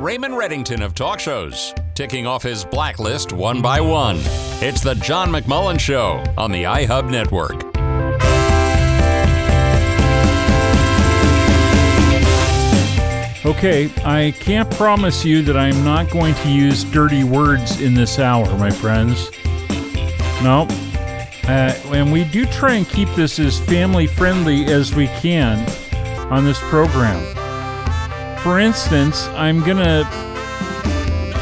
Raymond Reddington of talk shows, ticking off his blacklist one by one. It's the John McMullen Show on the iHub Network. Okay, I can't promise you that I'm not going to use dirty words in this hour, my friends. No. Uh, and we do try and keep this as family friendly as we can on this program. For instance, I'm gonna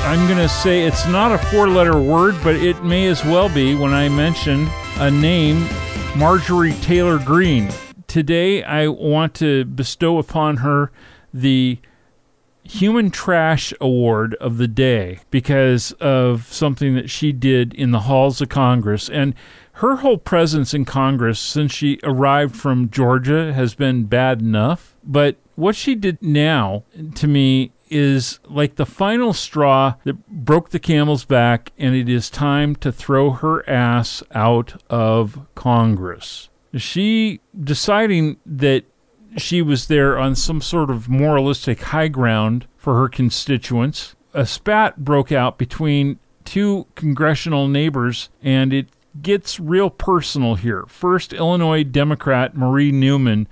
I'm gonna say it's not a four-letter word, but it may as well be when I mention a name, Marjorie Taylor Greene. Today, I want to bestow upon her the Human Trash Award of the day because of something that she did in the halls of Congress. And her whole presence in Congress since she arrived from Georgia has been bad enough. But what she did now, to me, is like the final straw that broke the camel's back, and it is time to throw her ass out of Congress. She deciding that she was there on some sort of moralistic high ground for her constituents. A spat broke out between two congressional neighbors, and it gets real personal here. First, Illinois Democrat Marie Newman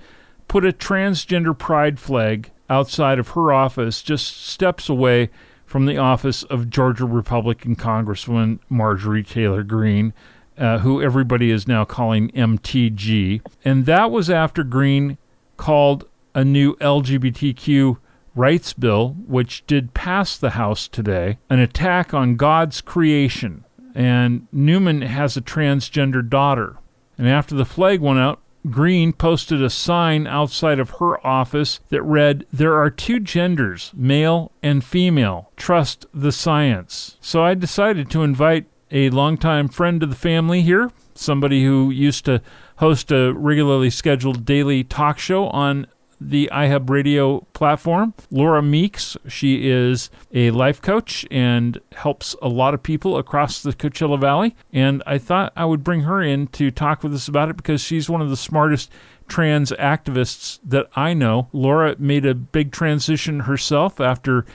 put a transgender pride flag outside of her office, just steps away from the office of Georgia Republican Congresswoman Marjorie Taylor Greene. Uh, who everybody is now calling MTG. And that was after Greene called a new LGBTQ rights bill, which did pass the House today, an attack on God's creation. And Newman has a transgender daughter. And after the flag went out, Greene posted a sign outside of her office that read, There are two genders, male and female. Trust the science. So I decided to invite a longtime friend of the family here, somebody who used to host a regularly scheduled daily talk show on the iHub radio platform. Laura Meeks, she is a life coach and helps a lot of people across the Coachella Valley. And I thought I would bring her in to talk with us about it because she's one of the smartest trans activists that I know. Laura made a big transition herself after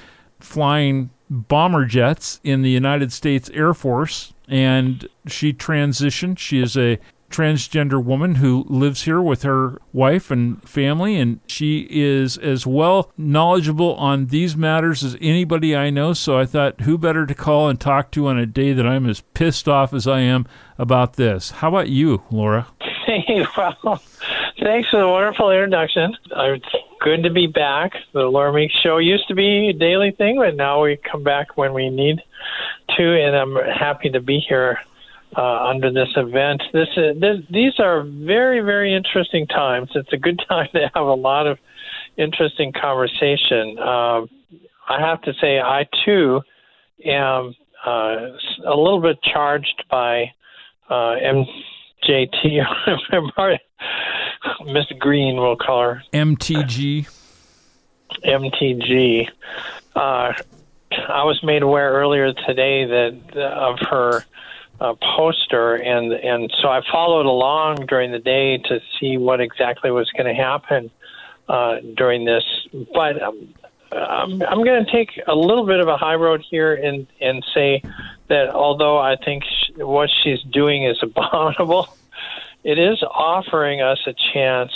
flying bomber jets in the United States Air Force and she transitioned. She is a transgender woman who lives here with her wife and family, and she is as well knowledgeable on these matters as anybody I know. So I thought, who better to call and talk to on a day that I'm as pissed off as I am about this? How about you, Laura? Hey, well, thanks for the wonderful introduction. Uh, it's good to be back. The Laura Meeks Show used to be a daily thing, but now we come back when we need to, and I'm happy to be here uh, under this event. This, is, this, these are very, very interesting times. It's a good time to have a lot of interesting conversation. Uh, I have to say, I too am uh, a little bit charged by uh, MJT. Miss Greene, we'll call her MTG. MTG. Uh, I was made aware earlier today that of her uh, poster, and and so I followed along during the day to see what exactly was going to happen uh, during this. But um, I'm, I'm going to take a little bit of a high road here and and say that although I think what she's doing is abominable, it is offering us a chance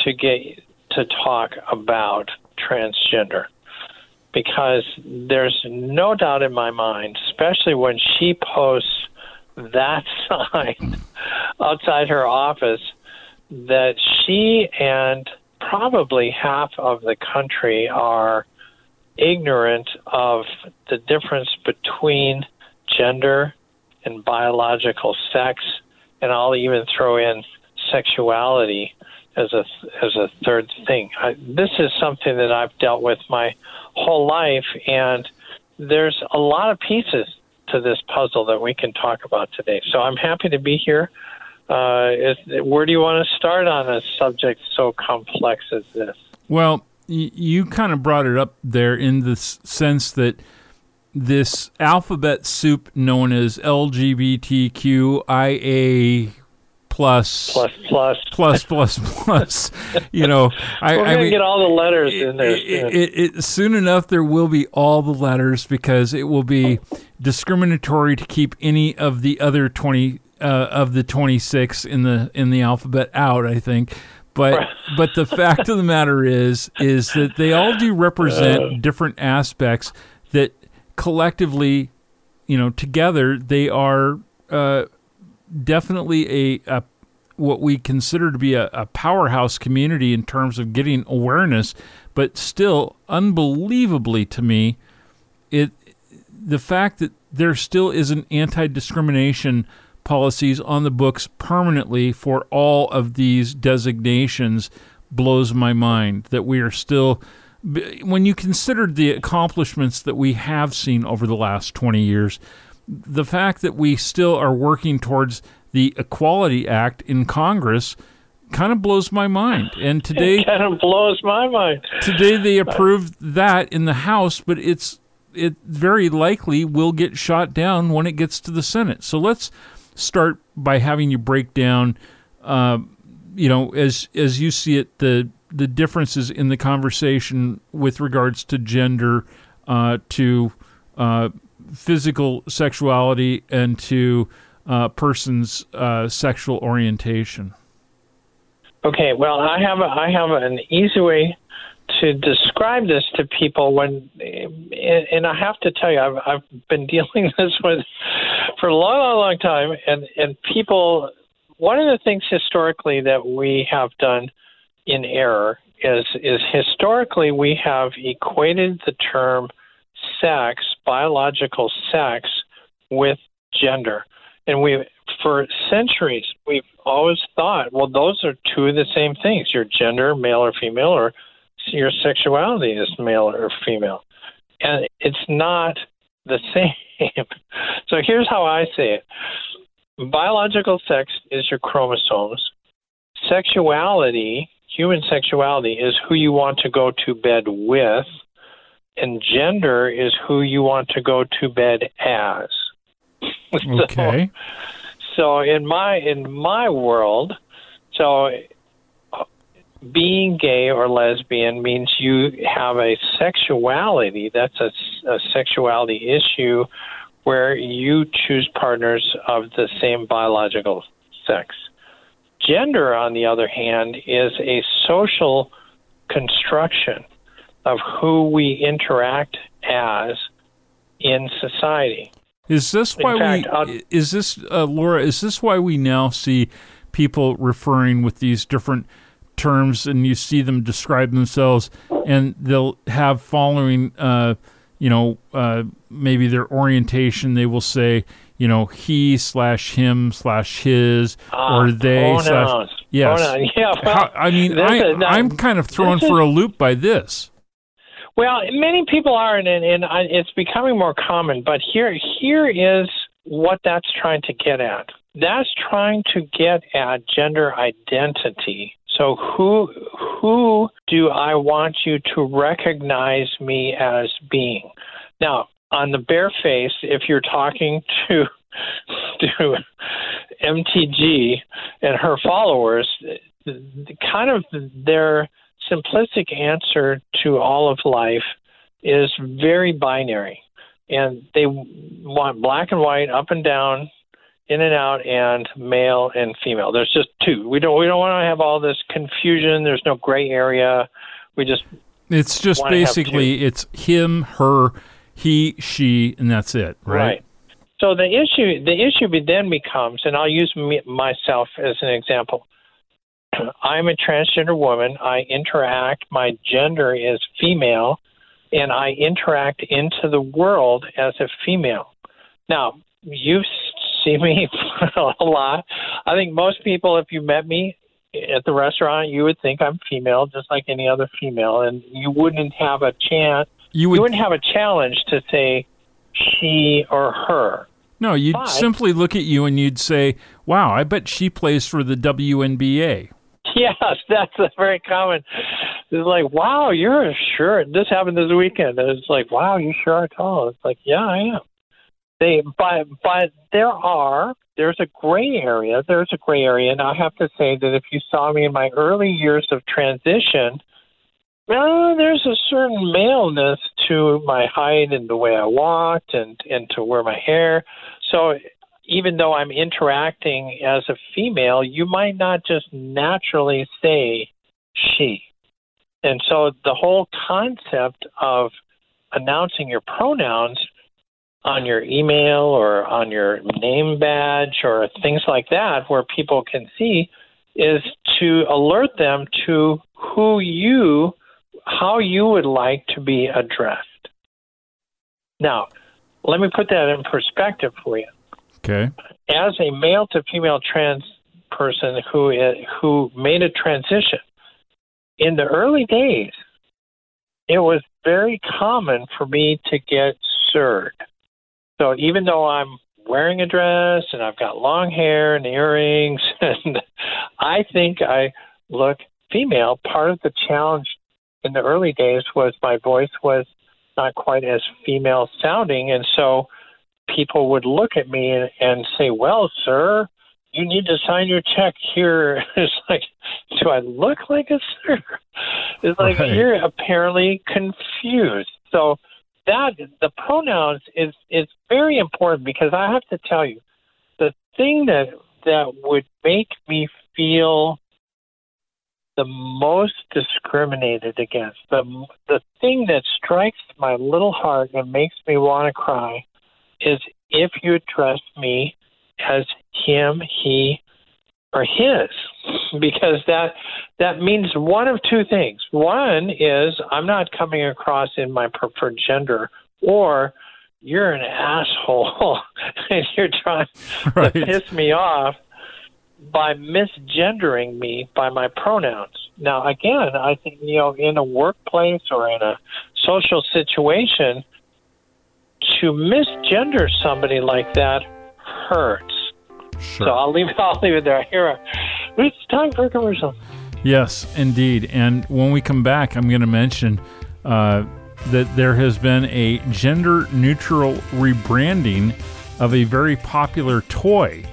to get to talk about transgender because there's no doubt in my mind, especially when she posts that sign outside her office, that she and probably half of the country are ignorant of the difference between gender and biological sex, and I'll even throw in sexuality as a as a third thing. I, this is something that I've dealt with my whole life, and there's a lot of pieces to this puzzle that we can talk about today. So I'm happy to be here. Uh, is, where do you want to start on a subject so complex as this? Well, you kind of brought it up there in the sense that this alphabet soup known as LGBTQIA plus plus plus plus plus plus. You know, I, We're I mean, get all the letters in there. it, soon. it, it, soon enough there will be all the letters because it will be discriminatory to keep any of the other 20 uh, of the 26 in the in the alphabet out i think but but the fact of the matter is is that they all do represent different aspects that collectively you know together they are uh, definitely a, a what we consider to be a, a powerhouse community in terms of getting awareness, but still, unbelievably to me, it the fact that there still isn't anti-discrimination policies on the books permanently for all of these designations blows my mind. That we are still, when you consider the accomplishments that we have seen over the last twenty years, the fact that we still are working towards the Equality Act in Congress kind of blows my mind. And today, it kind of blows my mind. Today they approved that in the House, but it's it very likely will get shot down when it gets to the Senate. So let's start by having you break down, uh, you know, as as you see it, the the differences in the conversation with regards to gender, uh, to uh, physical sexuality, and to uh, person's uh, sexual orientation. Okay, well, I have a, I have an easy way to describe this to people when, and I have to tell you, I've, I've been dealing this with for a long, long, long time, and and people. One of the things historically that we have done in error is is historically we have equated the term sex, biological sex, with gender, and we for centuries we've always thought, well, those are two of the same things: your gender, male or female, or your sexuality is male or female. And it's not the same. so here's how I say it. Biological sex is your chromosomes, sexuality, human sexuality, is who you want to go to bed with, and gender is who you want to go to bed as. Okay. So, so in my in my world, so uh, being gay or lesbian means you have a sexuality that's a, a, sexuality issue where you choose partners of the same biological sex. Gender, on the other hand, is a social construction of who we interact as in society. Is this why fact, we? I'll, is this uh, Laura? Is this why we now see people referring with these different terms and you see them describe themselves and they'll have following uh, you know uh, maybe their orientation they will say you know he slash him slash his uh, or they slash yes yeah well, How, i mean I, a, now, i'm kind of thrown for a loop by this well many people are and, and it's becoming more common but here here is what that's trying to get at that's trying to get at gender identity so who who do I want you to recognize me as being? Now, on the bare face, if you're talking to to MTG and her followers, kind of their simplistic answer to all of life is very binary. And they want black and white, up and down, in and out and male and female. There's just two. We don't we don't want to have all this confusion. There's no gray area. We just It's just basically it's him, her, he, she and that's it, right? Right. So the issue the issue then becomes and I'll use me, myself as an example. I'm a transgender woman. I interact my gender is female and I interact into the world as a female. Now, you've see me a lot. I think most people, if you met me at the restaurant, you would think I'm female, just like any other female, and you wouldn't have a chance. You, would, you wouldn't have a challenge to say she or her. No, you'd but, simply look at you and you'd say, "Wow, I bet she plays for the WNBA." Yes, that's a very common. It's like, "Wow, you're sure." This happened this weekend. It's like, "Wow, you sure are tall." It's like, "Yeah, I am." They, but but there are there's a gray area. There's a gray area, and I have to say that if you saw me in my early years of transition, well, there's a certain maleness to my height and the way I walked and and to wear my hair. So even though I'm interacting as a female, you might not just naturally say she. And so the whole concept of announcing your pronouns on your email or on your name badge or things like that where people can see is to alert them to who you how you would like to be addressed. Now, let me put that in perspective for you. Okay. As a male to female trans person who who made a transition in the early days, it was very common for me to get sirred. So even though I'm wearing a dress and I've got long hair and earrings, and I think I look female, part of the challenge in the early days was my voice was not quite as female sounding, and so people would look at me and, and say, "Well, sir, you need to sign your check here." it's like, do I look like a sir? It's like right. you're apparently confused. So that the pronouns is is very important because I have to tell you, the thing that that would make me feel the most discriminated against, the the thing that strikes my little heart and makes me want to cry, is if you address me as him, he, or his, because that that means one of two things. One is I'm not coming across in my preferred gender, or you're an asshole and you're trying right. to piss me off by misgendering me by my pronouns. Now, again, I think, you know, in a workplace or in a social situation, to misgender somebody like that hurts. Sure. So I'll leave, it. I'll leave it there. Here, it's time for a commercial. Yes, indeed. And when we come back, I'm going to mention uh, that there has been a gender neutral rebranding of a very popular toy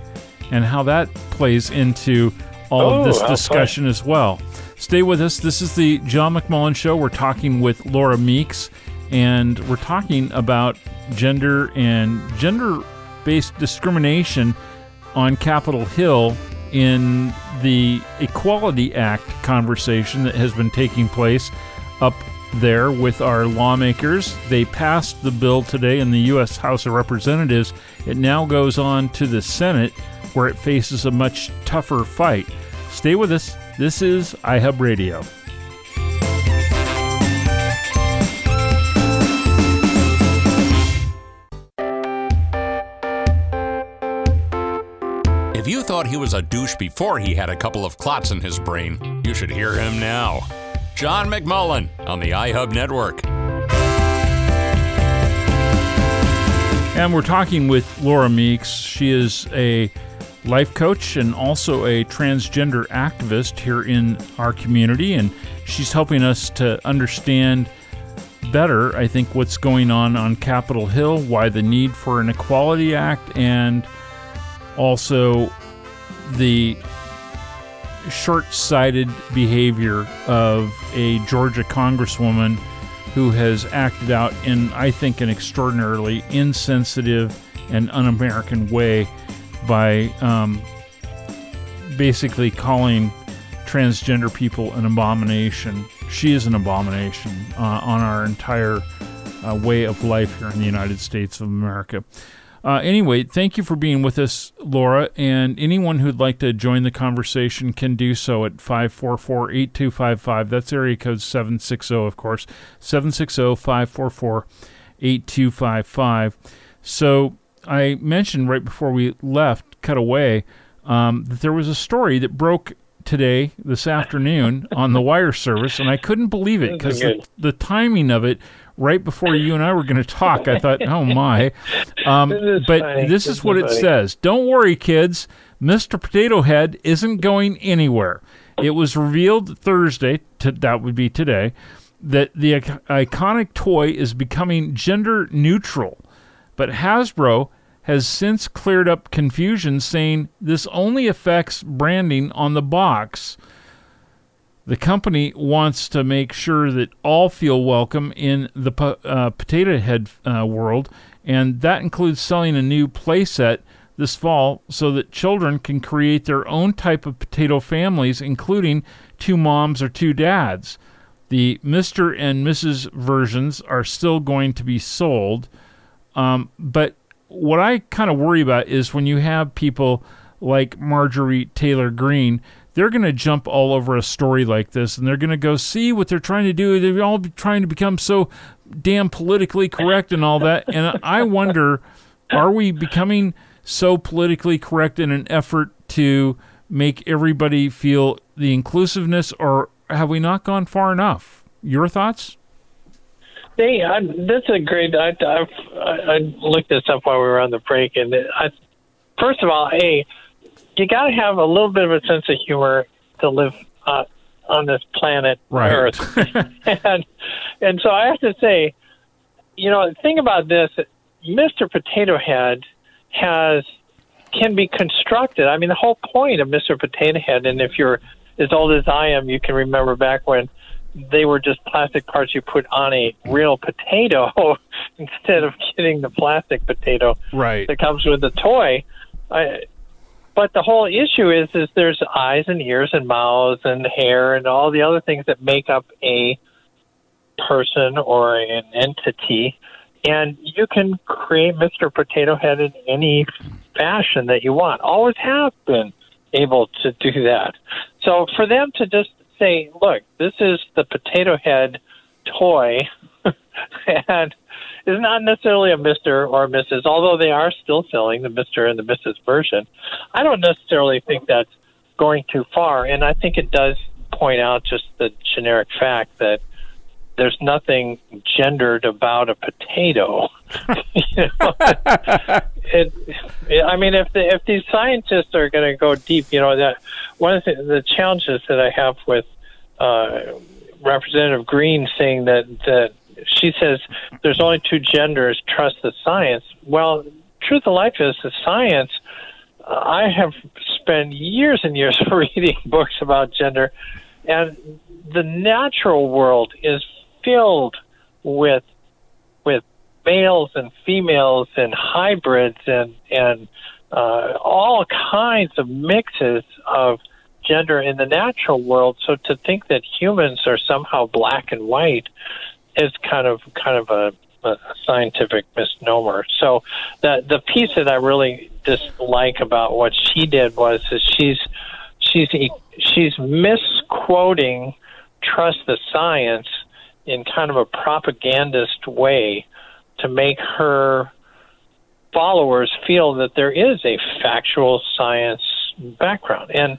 and how that plays into all oh, of this discussion as well. Stay with us. This is the John McMullen Show. We're talking with Laura Meeks, and we're talking about gender and gender based discrimination on Capitol Hill in the Equality Act conversation that has been taking place up there with our lawmakers. They passed the bill today in the U.S. House of Representatives. It now goes on to the Senate where it faces a much tougher fight. Stay with us. This is iHub Radio. You thought he was a douche before he had a couple of clots in his brain, you should hear him now. John McMullen on the iHub Network. And we're talking with Laura Meeks. She is a life coach and also a transgender activist here in our community. And she's helping us to understand better, I think, what's going on on Capitol Hill, why the need for an Equality Act, and also the short sighted behavior of a Georgia congresswoman who has acted out in, I think, an extraordinarily insensitive and un American way by um, basically calling transgender people an abomination. She is an abomination uh, on our entire uh, way of life here in the United States of America. Uh, anyway, thank you for being with us, Laura. And anyone who'd like to join the conversation can do so at 544 8255. That's area code 760, of course. 760 544 8255. So I mentioned right before we left, cut away, um, that there was a story that broke today, this afternoon, on the wire service, and I couldn't believe it because the, the, timing of it, right before you and I were going to talk, I thought, oh my. Um, this but funny. this, this is what funny. it says Don't worry, kids. Mr. Potato Head isn't going anywhere. It was revealed Thursday, to, that would be today, that the iconic toy is becoming gender neutral. But Hasbro has since cleared up confusion, saying this only affects branding on the box. The company wants to make sure that all feel welcome in the uh, potato head uh, world, and that includes selling a new playset this fall so that children can create their own type of potato families, including two moms or two dads. The Mr. and Mrs. versions are still going to be sold, um, but what I kind of worry about is when you have people like Marjorie Taylor Greene, they're going to jump all over a story like this and they're going to go see what they're trying to do. They're all trying to become so damn politically correct and all that. And I wonder, are we becoming so politically correct in an effort to make everybody feel the inclusiveness, or have we not gone far enough? Your thoughts? Hey, I, that's a great. I, I, I looked this up while we were on the break, and I, first of all, hey, you got to have a little bit of a sense of humor to live uh, on this planet right. Earth, and and so I have to say, you know, think about this: Mr. Potato Head has can be constructed. I mean, the whole point of Mr. Potato Head, and if you're as old as I am, you can remember back when they were just plastic parts you put on a real potato instead of getting the plastic potato right. that comes with the toy. I, but the whole issue is is there's eyes and ears and mouths and hair and all the other things that make up a person or an entity and you can create Mr. Potato Head in any fashion that you want. Always have been able to do that. So for them to just say, look, this is the potato head toy, and it's not necessarily a Mr. or Mrs., although they are still selling the Mr. and the Mrs. version. I don't necessarily think that's going too far, and I think it does point out just the generic fact that there's nothing gendered about a potato. you know, it, it, I mean, if the, if these scientists are going to go deep, you know that one of the, the challenges that I have with uh, Representative Greene saying that that she says there's only two genders. Trust the science. Well, truth of life is the science. Uh, I have spent years and years reading books about gender, and the natural world is filled with with males and females and hybrids and and uh, all kinds of mixes of gender in the natural world. So to think that humans are somehow black and white is kind of kind of a, a scientific misnomer. So the the piece that I really dislike about what she did was that she's she's she's misquoting trust the science in kind of a propagandist way to make her followers feel that there is a factual science background and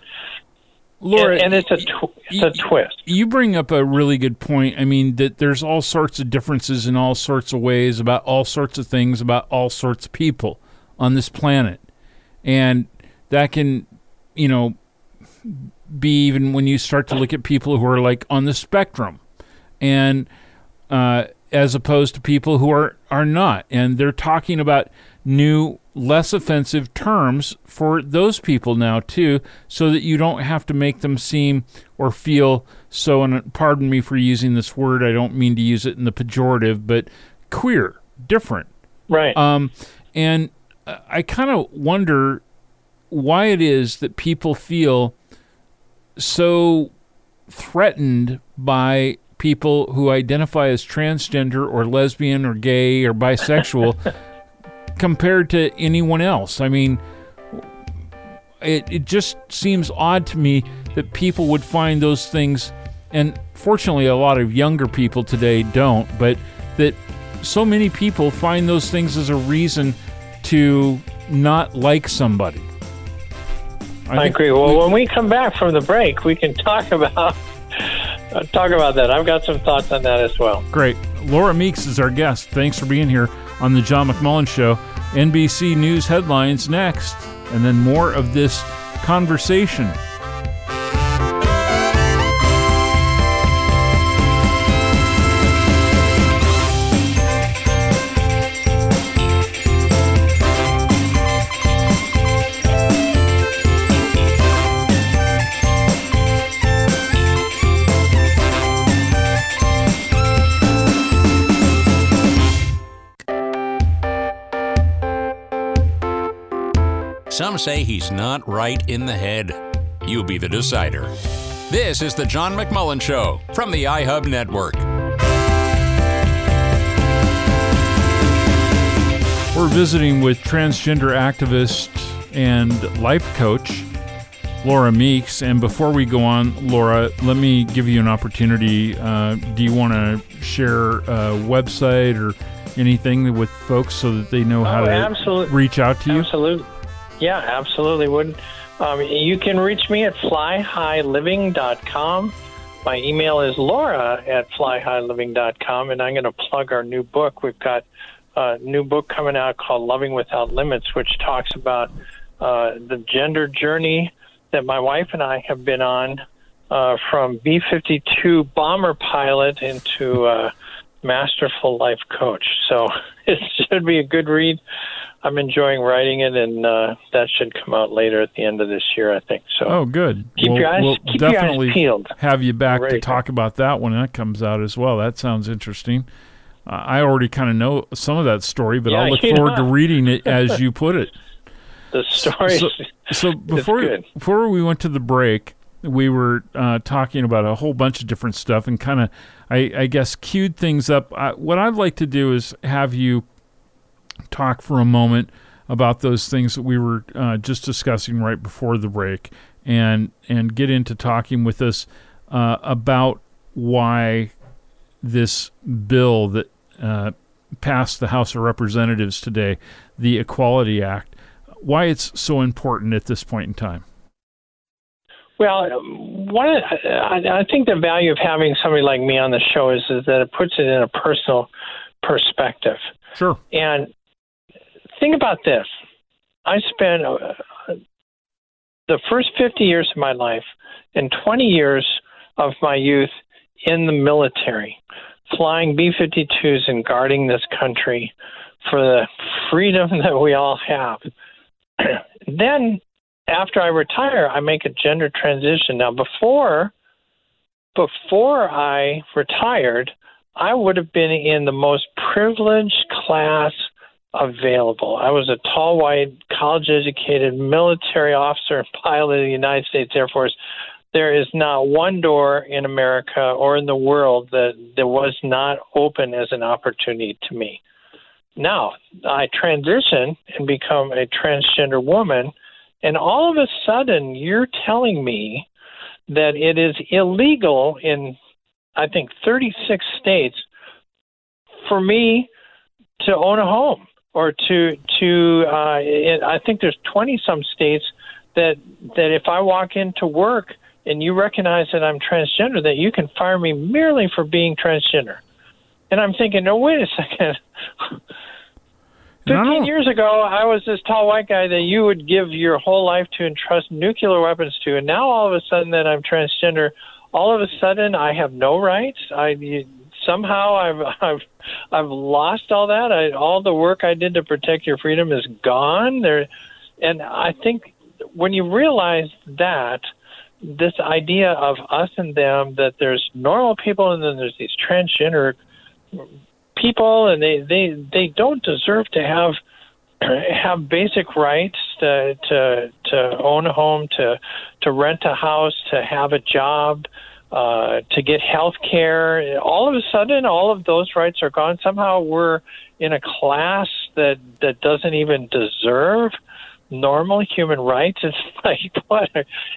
Laura, and, and it's a tw- it's a twist. You bring up a really good point. I mean that there's all sorts of differences in all sorts of ways about all sorts of things about all sorts of people on this planet, and that can, you know, be even when you start to look at people who are like on the spectrum and uh, as opposed to people who are are not, and they're talking about new, less offensive terms for those people now too, so that you don't have to make them seem or feel so. And pardon me for using this word; I don't mean to use it in the pejorative, but queer, different, right? Um, and I kind of wonder why it is that people feel so threatened by people who identify as transgender or lesbian or gay or bisexual compared to anyone else. I mean, it, it just seems odd to me that people would find those things, and fortunately, a lot of younger people today don't, but that so many people find those things as a reason to not like somebody. I, I agree. Well, we, when we come back from the break, we can talk about talk about that. I've got some thoughts on that as well. Great. Laura Meeks is our guest. Thanks for being here on the John McMullen Show. NBC News headlines next, and then more of this conversation. Say he's not right in the head. You be the decider. This is the John McMullen Show from the iHub Network. We're visiting with transgender activist and life coach Laura Meeks. And before we go on, Laura, let me give you an opportunity. Uh, do you want to share a website or anything with folks so that they know how Oh, to absolute- reach out to you? Absolutely. Yeah, absolutely. Would um, you can reach me at flyhighliving.com. My email is laura at flyhighliving.com, and I'm going to plug our new book. We've got a new book coming out called Loving Without Limits, which talks about uh, the gender journey that my wife and I have been on uh, from B 52 bomber pilot into masterful life coach. So it should be a good read. I'm enjoying writing it, and uh, that should come out later at the end of this year, I think. So Oh, good. Keep we'll, your eyes- we'll keep your eyes definitely peeled. have you back Ready to talk about that when that comes out as well. That sounds interesting. Uh, I already kind of know some of that story, but Yeah, I'll look forward to reading it as you put it. the story. So, so before before we went to the break, we were uh, talking about a whole bunch of different stuff and kind of, I, I guess, queued things up. I, what I'd like to do is have you talk for a moment about those things that we were uh, just discussing right before the break, and and get into talking with us uh, about why this bill that uh, passed the House of Representatives today, the Equality Act, why it's so important at this point in time. Well, um, one, I, I think the value of having somebody like me on the show is, is that it puts it in a personal perspective. Sure. And think about this: I spent uh, the first 50 years of my life and 20 years of my youth in the military, flying B-52s and guarding this country for the freedom that we all have. then after I retire, I make a gender transition. Now, before before I retired, I would have been in the most privileged class available. I was a tall, white, college-educated military officer and pilot of the United States Air Force. There is not one door in America or in the world that that was not open as an opportunity to me. Now, I transition and become a transgender woman, and all of a sudden, you're telling me that it is illegal in, I think, 36 states for me to own a home or to to. Uh, it, I think there's 20 some states that that if I walk into work and you recognize that I'm transgender, that you can fire me merely for being transgender. And I'm thinking, no, wait a second. 15 years ago, I was this tall white guy that you would give your whole life to entrust nuclear weapons to, and now all of a sudden that I'm transgender, all of a sudden I have no rights. I you, somehow I've I've I've lost all that. I, all the work I did to protect your freedom is gone. There, and I think when you realize that this idea of us and them, that there's normal people and then there's these transgender people and they they they don't deserve to have have basic rights to to to own a home to to rent a house to have a job uh to get health care. All of a sudden all of those rights are gone. Somehow we're in a class that that doesn't even deserve normal human rights. It's like what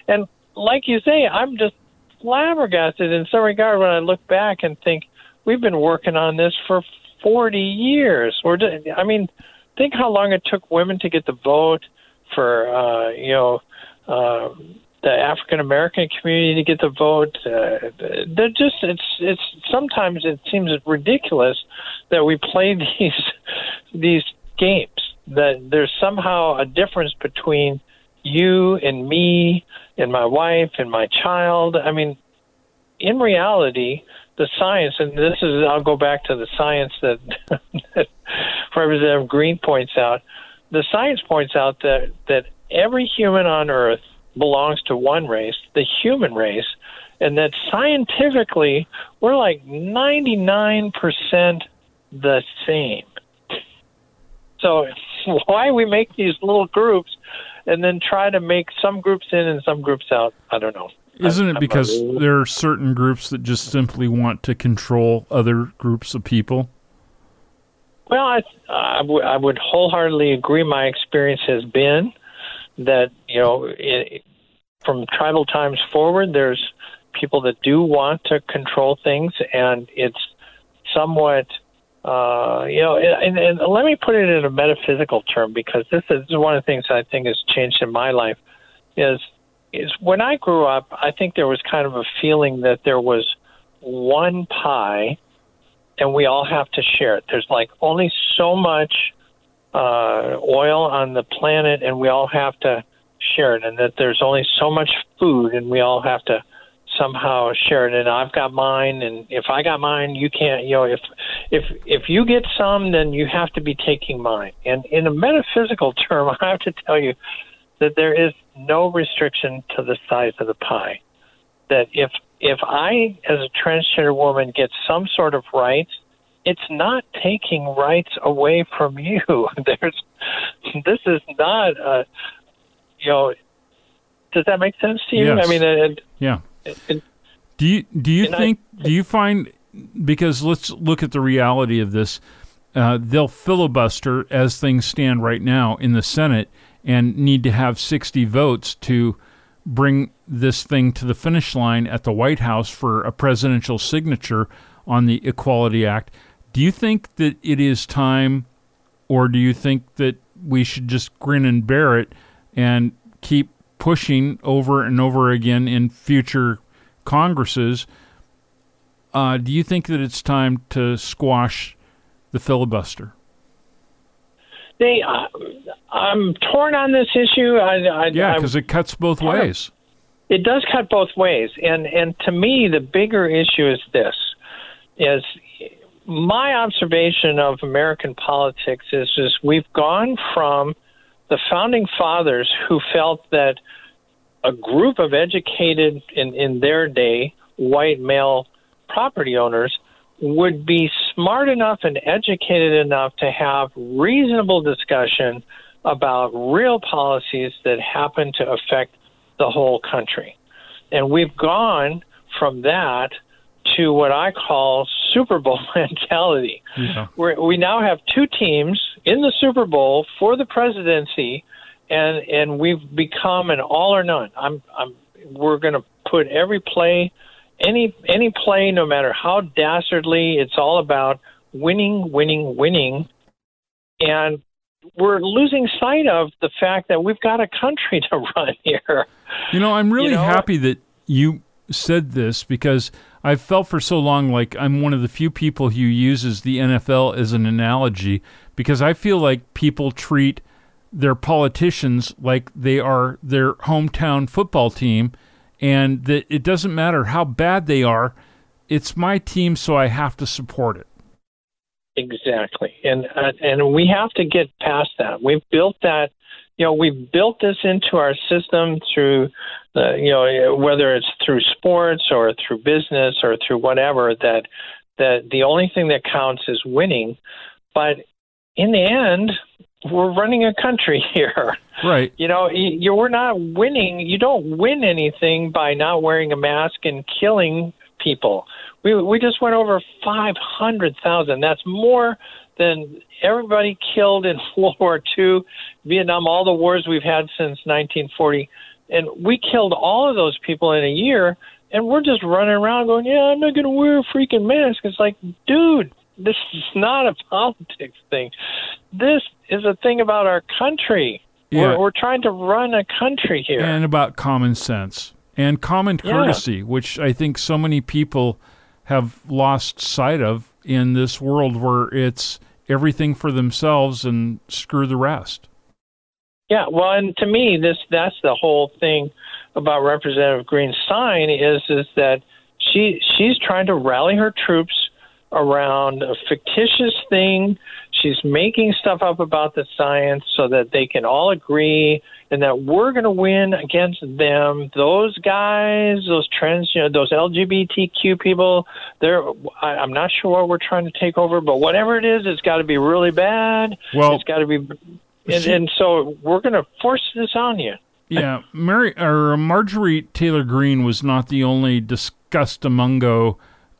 and like you say i'm just flabbergasted in some regard when i look back and think we've been working on this for 40 years. Or I mean, think how long it took women to get the vote for uh, you know uh, the African American community to get the vote. Uh, they're just it's it's sometimes it seems ridiculous that we play these these games. That there's somehow a difference between you and me and my wife and my child. I mean, in reality, the science, and this is, I'll go back to the science that, that Representative Greene points out. The science points out that, that every human on Earth belongs to one race, the human race, and that scientifically, we're like 99% the same. So, why we make these little groups and then try to make some groups in and some groups out. I don't know. Isn't I'm- it because there are certain groups that just simply want to control other groups of people? Well, I, I, w- I would wholeheartedly agree. My experience has been that, you know, i from tribal times forward, there's people that do want to control things, and it's somewhat, uh, you know, and, and let me put it in a metaphysical term because this is one of the things I think has changed in my life is is when I grew up, I think there was kind of a feeling that there was one pie and we all have to share it. There's like only so much uh, oil on the planet, and we all have to share it. And that there's only so much food, and we all have to somehow share it. And I've got mine, and if I got mine, you can't. You know, if if if you get some, then you have to be taking mine. And in a metaphysical term, I have to tell you that there is no restriction to the size of the pie. That if if I, as a transgender woman, get some sort of rights, it's not taking rights away from you. There's, this is not, a, you know, does that make sense to you? Yes. I mean, it, Yeah. it, it, Do you do you And I- think do you find because let's look at the reality of this. Uh, they'll filibuster as things stand right now in the Senate and need to have 60 votes to bring this thing to the finish line at the White House for a presidential signature on the Equality Act. Do you think that it is time, or do you think that we should just grin and bear it and keep pushing over and over again in future Congresses? Uh, do you think that it's time to squash the filibuster? they, uh, I'm torn on this issue. I, I, Yeah, because it cuts both ways. it does cut both ways and and to me the bigger issue is this is my observation of american politics is is we've gone from the founding fathers who felt that a group of educated in in their day white male property owners would be smart enough and educated enough to have reasonable discussion about real policies that happen to affect the whole country. And we've gone from that to what I call Super Bowl mentality. Yeah. Where we now have two teams in the Super Bowl for the presidency, and and we've become an all or none. I'm I'm we're going to put every play, any any play, no matter how dastardly, it's all about winning, winning, winning, and we're losing sight of the fact that we've got a country to run here. You know, I'm really know? happy that you said this because I've felt for so long like I'm one of the few people who uses the NFL as an analogy because I feel like people treat their politicians like they are their hometown football team and that it doesn't matter how bad they are, it's my team so I have to support it. Exactly, and uh, and we have to get past that. We've built that, you know, we've built this into our system through, the, you know, whether it's through sports or through business or through whatever. That that the only thing that counts is winning, but in the end, we're running a country here. Right. You know, you, you we're not winning. You don't win anything by not wearing a mask and killing people. We we just went over five hundred thousand. That's more than everybody killed in World War II, Vietnam, all the wars we've had since 1940, and we killed all of those people in a year. And we're just running around going, "Yeah, I'm not going to wear a freaking mask." It's like, dude, this is not a politics thing. This is a thing about our country. Yeah. We're, we're trying to run a country here. and about common sense and common Yeah. courtesy, which I think so many people have lost sight of in this world where it's everything for themselves and screw the rest. Yeah, well, and to me, this that's the whole thing about Representative Greene's sign is is that she she's trying to rally her troops around a fictitious thing. She's making stuff up about the science so that they can all agree and that we're going to win against them. Those guys, those trans, you know, those LGBTQ people, they're I, I'm not sure what we're trying to take over, but whatever it is, it's got to be really bad. Well, it's got to be and, She- and so we're going to force this on you. yeah, Mary or Marjorie Taylor Greene was not the only disgustamungo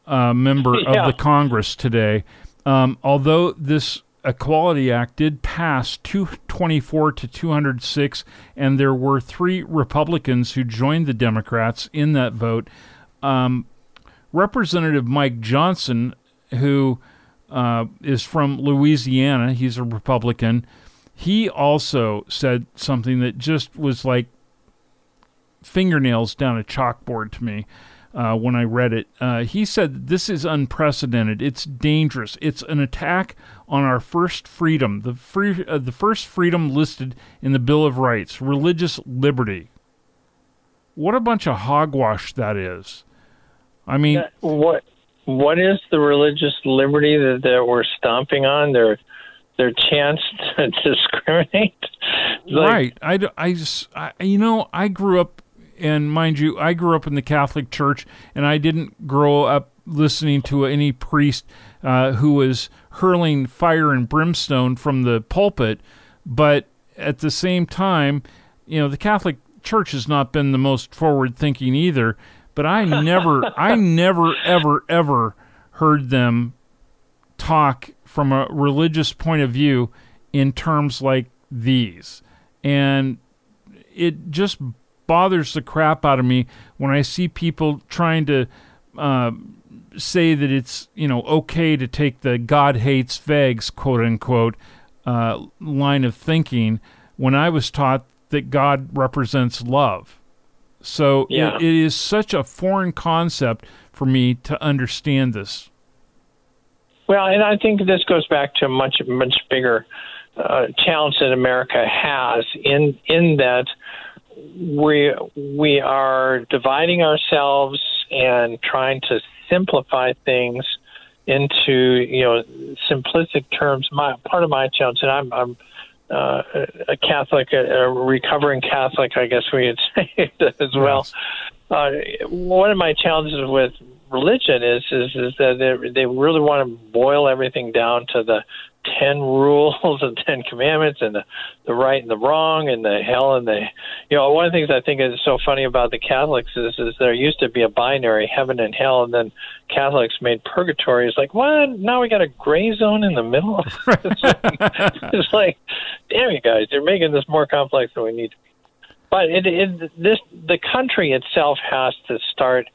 uh, member Yeah. of the Congress today. Um, although this Equality Act did pass 224 to 206, and there were three Republicans who joined the Democrats in that vote. Um, Representative Mike Johnson, who uh, is from Louisiana, he's a Republican. He also said something that just was like fingernails down a chalkboard to me uh, when I read it. Uh, he said, This is unprecedented. It's dangerous. It's an attack on our first freedom, the, free, uh, the first freedom listed in the Bill of Rights, religious liberty. What a bunch of hogwash that is. I mean, What what is the religious liberty that, that we're stomping on? Their their chance to discriminate. Like, right. I, I I- you know, I grew up, and mind you, I grew up in the Catholic Church, and I didn't grow up listening to any priest uh, who was hurling fire and brimstone from the pulpit. But at the same time, you know, the Catholic Church has not been the most forward thinking either. But I never, I never, ever, ever heard them talk from a religious point of view in terms like these. And it just bothers the crap out of me when I see people trying to uh, say that it's, you know, okay to take the God hates vags, quote unquote, uh, line of thinking when I was taught that God represents love. So it- it is such a foreign concept for me to understand this. Well, and I think this goes back to a much much bigger uh, challenge that America has in in that we we are dividing ourselves and trying to simplify things into you know simplistic terms. My part of my challenge, and I'm I'm uh, a Catholic, a, a recovering Catholic, I guess we would say as well. Uh, one of my challenges with religion is is, is that they, they really want to boil everything down to the ten rules and ten commandments and the the right and the wrong and the hell and the you know one of the things I think is so funny about the Catholics is is there used to be a binary heaven and hell and then Catholics made purgatory. It's like what now we got a gray zone in the middle. it's, like, it's like damn you guys, you're making this more complex than we need to. Be but it, it this the country itself has to start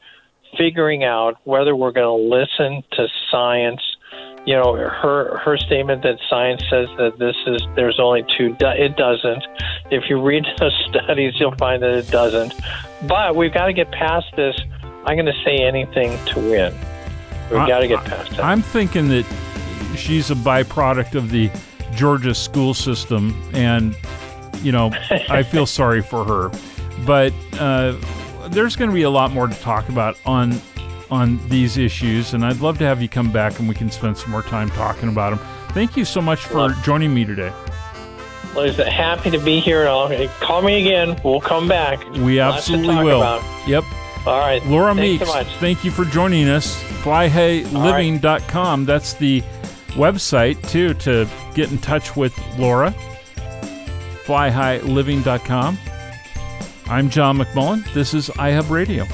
figuring out whether we're going to listen to science. You know, her her statement that science says that this is there's only two. It doesn't. If you read the studies, you'll find that it doesn't. But we've got to get past this. I'm going to say anything to win. We've I- got to get past that. I'm thinking that she's a byproduct of the Georgia school system, and you know, I feel sorry for her. But uh, there's going to be a lot more to talk about on on these issues, and I'd love to have you come back and we can spend some more time talking about them. Thank you so much for joining me today. Lisa, happy to be here. And call me again. We'll come back. We absolutely will. about. Yep. All right. Laura Thanks Meeks, so thank you for joining us. FlyHighLiving.com. That's the website, too, to get in touch with Laura. FlyHighLiving.com. I'm John McMullen. This is iHub Radio.